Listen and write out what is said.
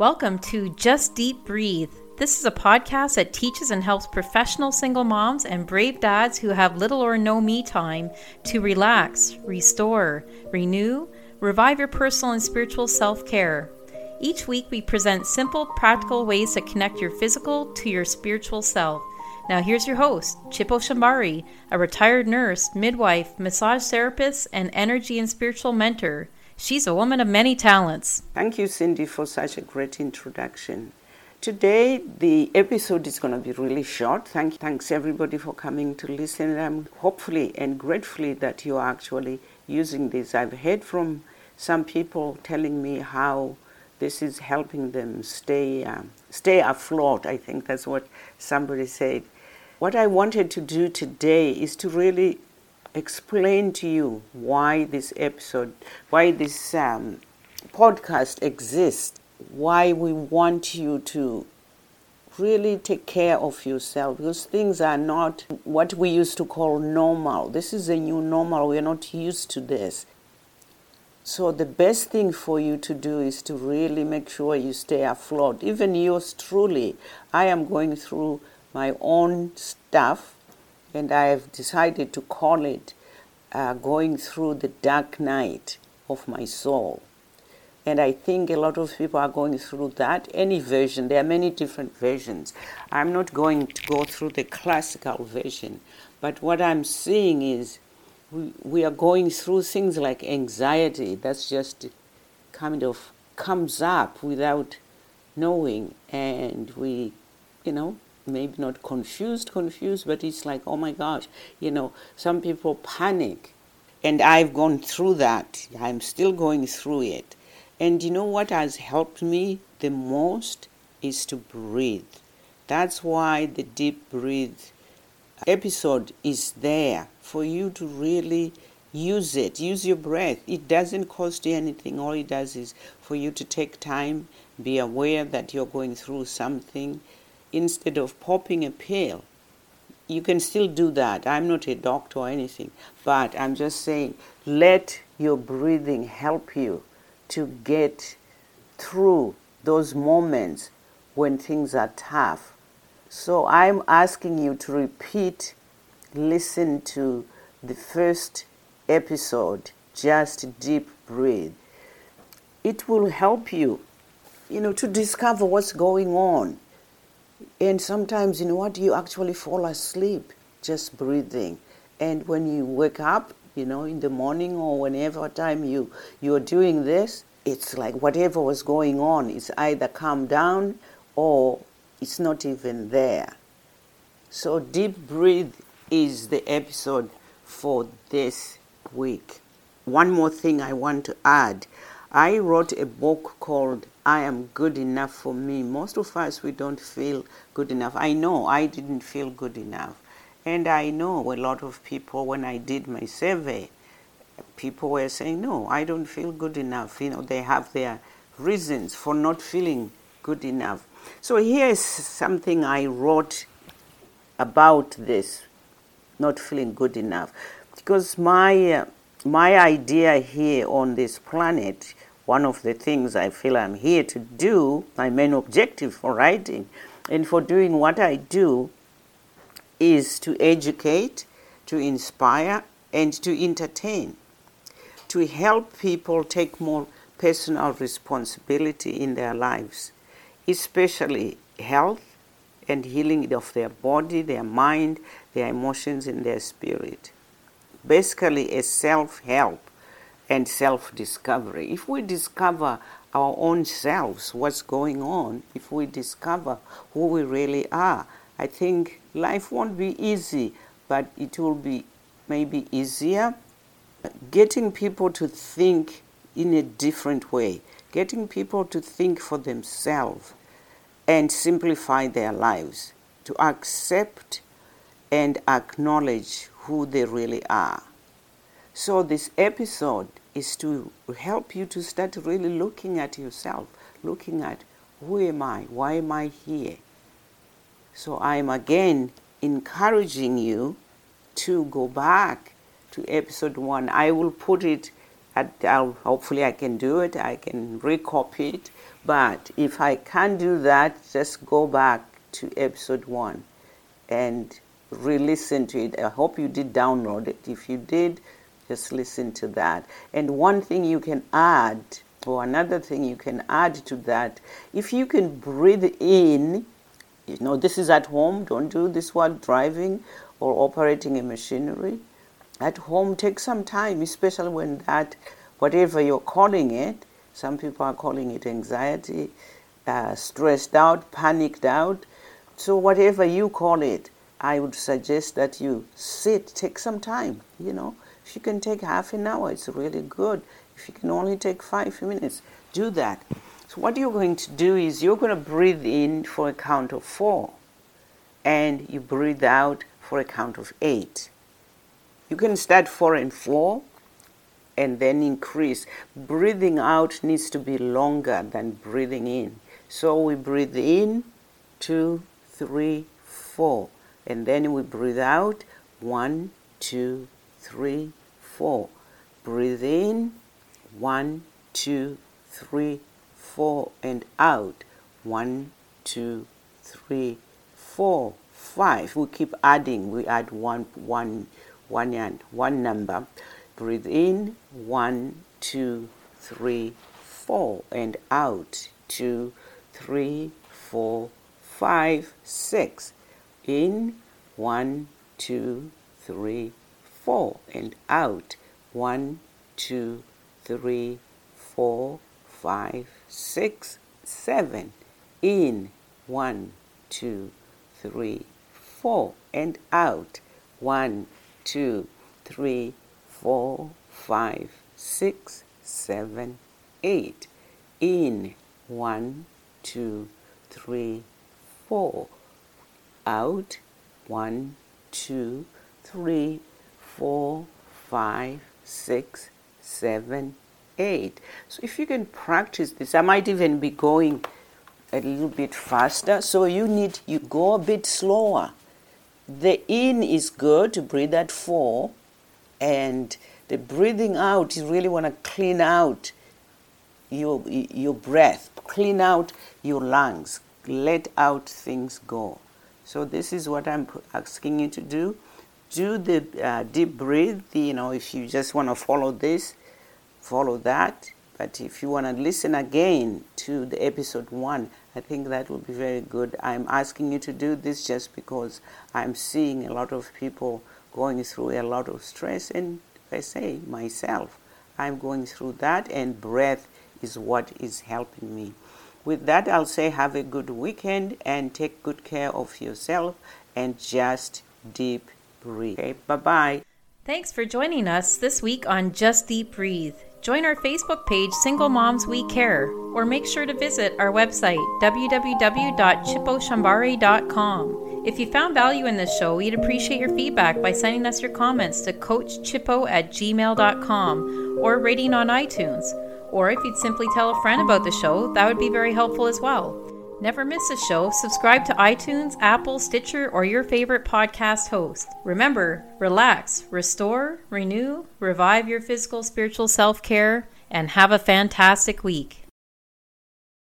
Welcome to Just Deep Breathe. This is a podcast that teaches and helps professional single moms and brave dads who have little or no me time to relax, restore, renew, revive your personal and spiritual self care. Each week, we present simple, practical ways to connect your physical to your spiritual self. Now, here's your host, Chipo Shambari, a retired nurse, midwife, massage therapist, and energy and spiritual mentor. She's a woman of many talents. Thank you, Cindy, for such a great introduction. Today, the episode is going to be really short. Thank, thanks everybody for coming to listen. I'm hopefully and gratefully that you are actually using this. I've heard from some people telling me how this is helping them stay um, stay afloat. I think that's what somebody said. What I wanted to do today is to really explain to you why this episode, why this um, podcast exists, why we want you to really take care of yourself because things are not what we used to call normal. This is a new normal. We're not used to this. So, the best thing for you to do is to really make sure you stay afloat. Even yours truly, I am going through my own stuff and I have decided to call it uh, Going Through the Dark Night of My Soul. And I think a lot of people are going through that. Any version, there are many different versions. I'm not going to go through the classical version, but what I'm seeing is we, we are going through things like anxiety that's just kind of comes up without knowing, and we, you know, maybe not confused, confused, but it's like, oh my gosh, you know, some people panic. And I've gone through that. I'm still going through it. And you know what has helped me the most is to breathe. That's why the deep breathe episode is there for you to really use it. Use your breath. It doesn't cost you anything. All it does is for you to take time, be aware that you're going through something, instead of popping a pill. You can still do that. I'm not a doctor or anything, but I'm just saying let your breathing help you to get through those moments when things are tough. So I'm asking you to repeat, listen to the first episode, just deep breathe. It will help you, you know, to discover what's going on. And sometimes, you know what, you actually fall asleep just breathing. And when you wake up, you know, in the morning or whenever time you you're doing this, it's like whatever was going on is either calmed down or it's not even there. So deep breathe is the episode for this week. One more thing I want to add. I wrote a book called I am good enough for me. Most of us, we don't feel good enough. I know I didn't feel good enough. And I know a lot of people, when I did my survey, people were saying, no, I don't feel good enough. You know, they have their reasons for not feeling good enough. So here's something I wrote about this, not feeling good enough. Because my, uh, my idea here on this planet one of the things I feel I'm here to do, my main objective for writing and for doing what I do is to educate, to inspire, and to entertain, to help people take more personal responsibility in their lives, especially health and healing of their body, their mind, their emotions, and their spirit. Basically, a self help and self discovery. If we discover our own selves, what's going on, if we discover who we really are, I think life won't be easy, but it will be maybe easier. Getting people to think in a different way, getting people to think for themselves and simplify their lives, to accept and acknowledge who they really are. So, this episode is to help you to start really looking at yourself, looking at who am I? Why am I here? So, I'm again encouraging you to go back to episode one. I will put it I, I'll, hopefully I can do it. I can recopy it. But if I can't do that, just go back to episode one and re-listen to it. I hope you did download it. If you did, just listen to that. And one thing you can add, or another thing you can add to that, if you can breathe in, you know, this is at home, don't do this while driving or operating a machinery. At home, take some time, especially when that, whatever you're calling it, some people are calling it anxiety, uh, stressed out, panicked out. So, whatever you call it, I would suggest that you sit, take some time, you know. If you can take half an hour, it's really good. If you can only take five minutes, do that. So, what you're going to do is you're going to breathe in for a count of four, and you breathe out for a count of eight. You can start four and four and then increase. Breathing out needs to be longer than breathing in. So we breathe in, two, three, four. And then we breathe out, one, two, three, four. Breathe in, one, two, three, four, and out, one, two, three, four, five. We keep adding. We add one, one, one, and one number. Breathe in, one, two, three, four, and out, two, three, four, five, six in one, two, three, four, and out one, two, three, four, five, six, seven. In one, two, three, four, and out one, two, three, four, five, six, seven, eight. In one, two, three, four out one, two, three, four, five, six, seven, eight. So if you can practice this, I might even be going a little bit faster. So you need you go a bit slower. The in is good to breathe at four, and the breathing out you really want to clean out your your breath, clean out your lungs, let out things go. So this is what I'm asking you to do. Do the uh, deep breathe. You know, if you just want to follow this, follow that. But if you want to listen again to the episode one, I think that will be very good. I'm asking you to do this just because I'm seeing a lot of people going through a lot of stress, and I say myself, I'm going through that, and breath is what is helping me. With that, I'll say have a good weekend and take good care of yourself and just deep breathe. Okay, bye bye. Thanks for joining us this week on Just Deep Breathe. Join our Facebook page, Single Moms We Care, or make sure to visit our website, www.chiposhambari.com. If you found value in this show, we'd appreciate your feedback by sending us your comments to coachchippo at gmail.com or rating on iTunes. Or if you'd simply tell a friend about the show, that would be very helpful as well. Never miss a show. Subscribe to iTunes, Apple, Stitcher, or your favorite podcast host. Remember, relax, restore, renew, revive your physical, spiritual self care, and have a fantastic week.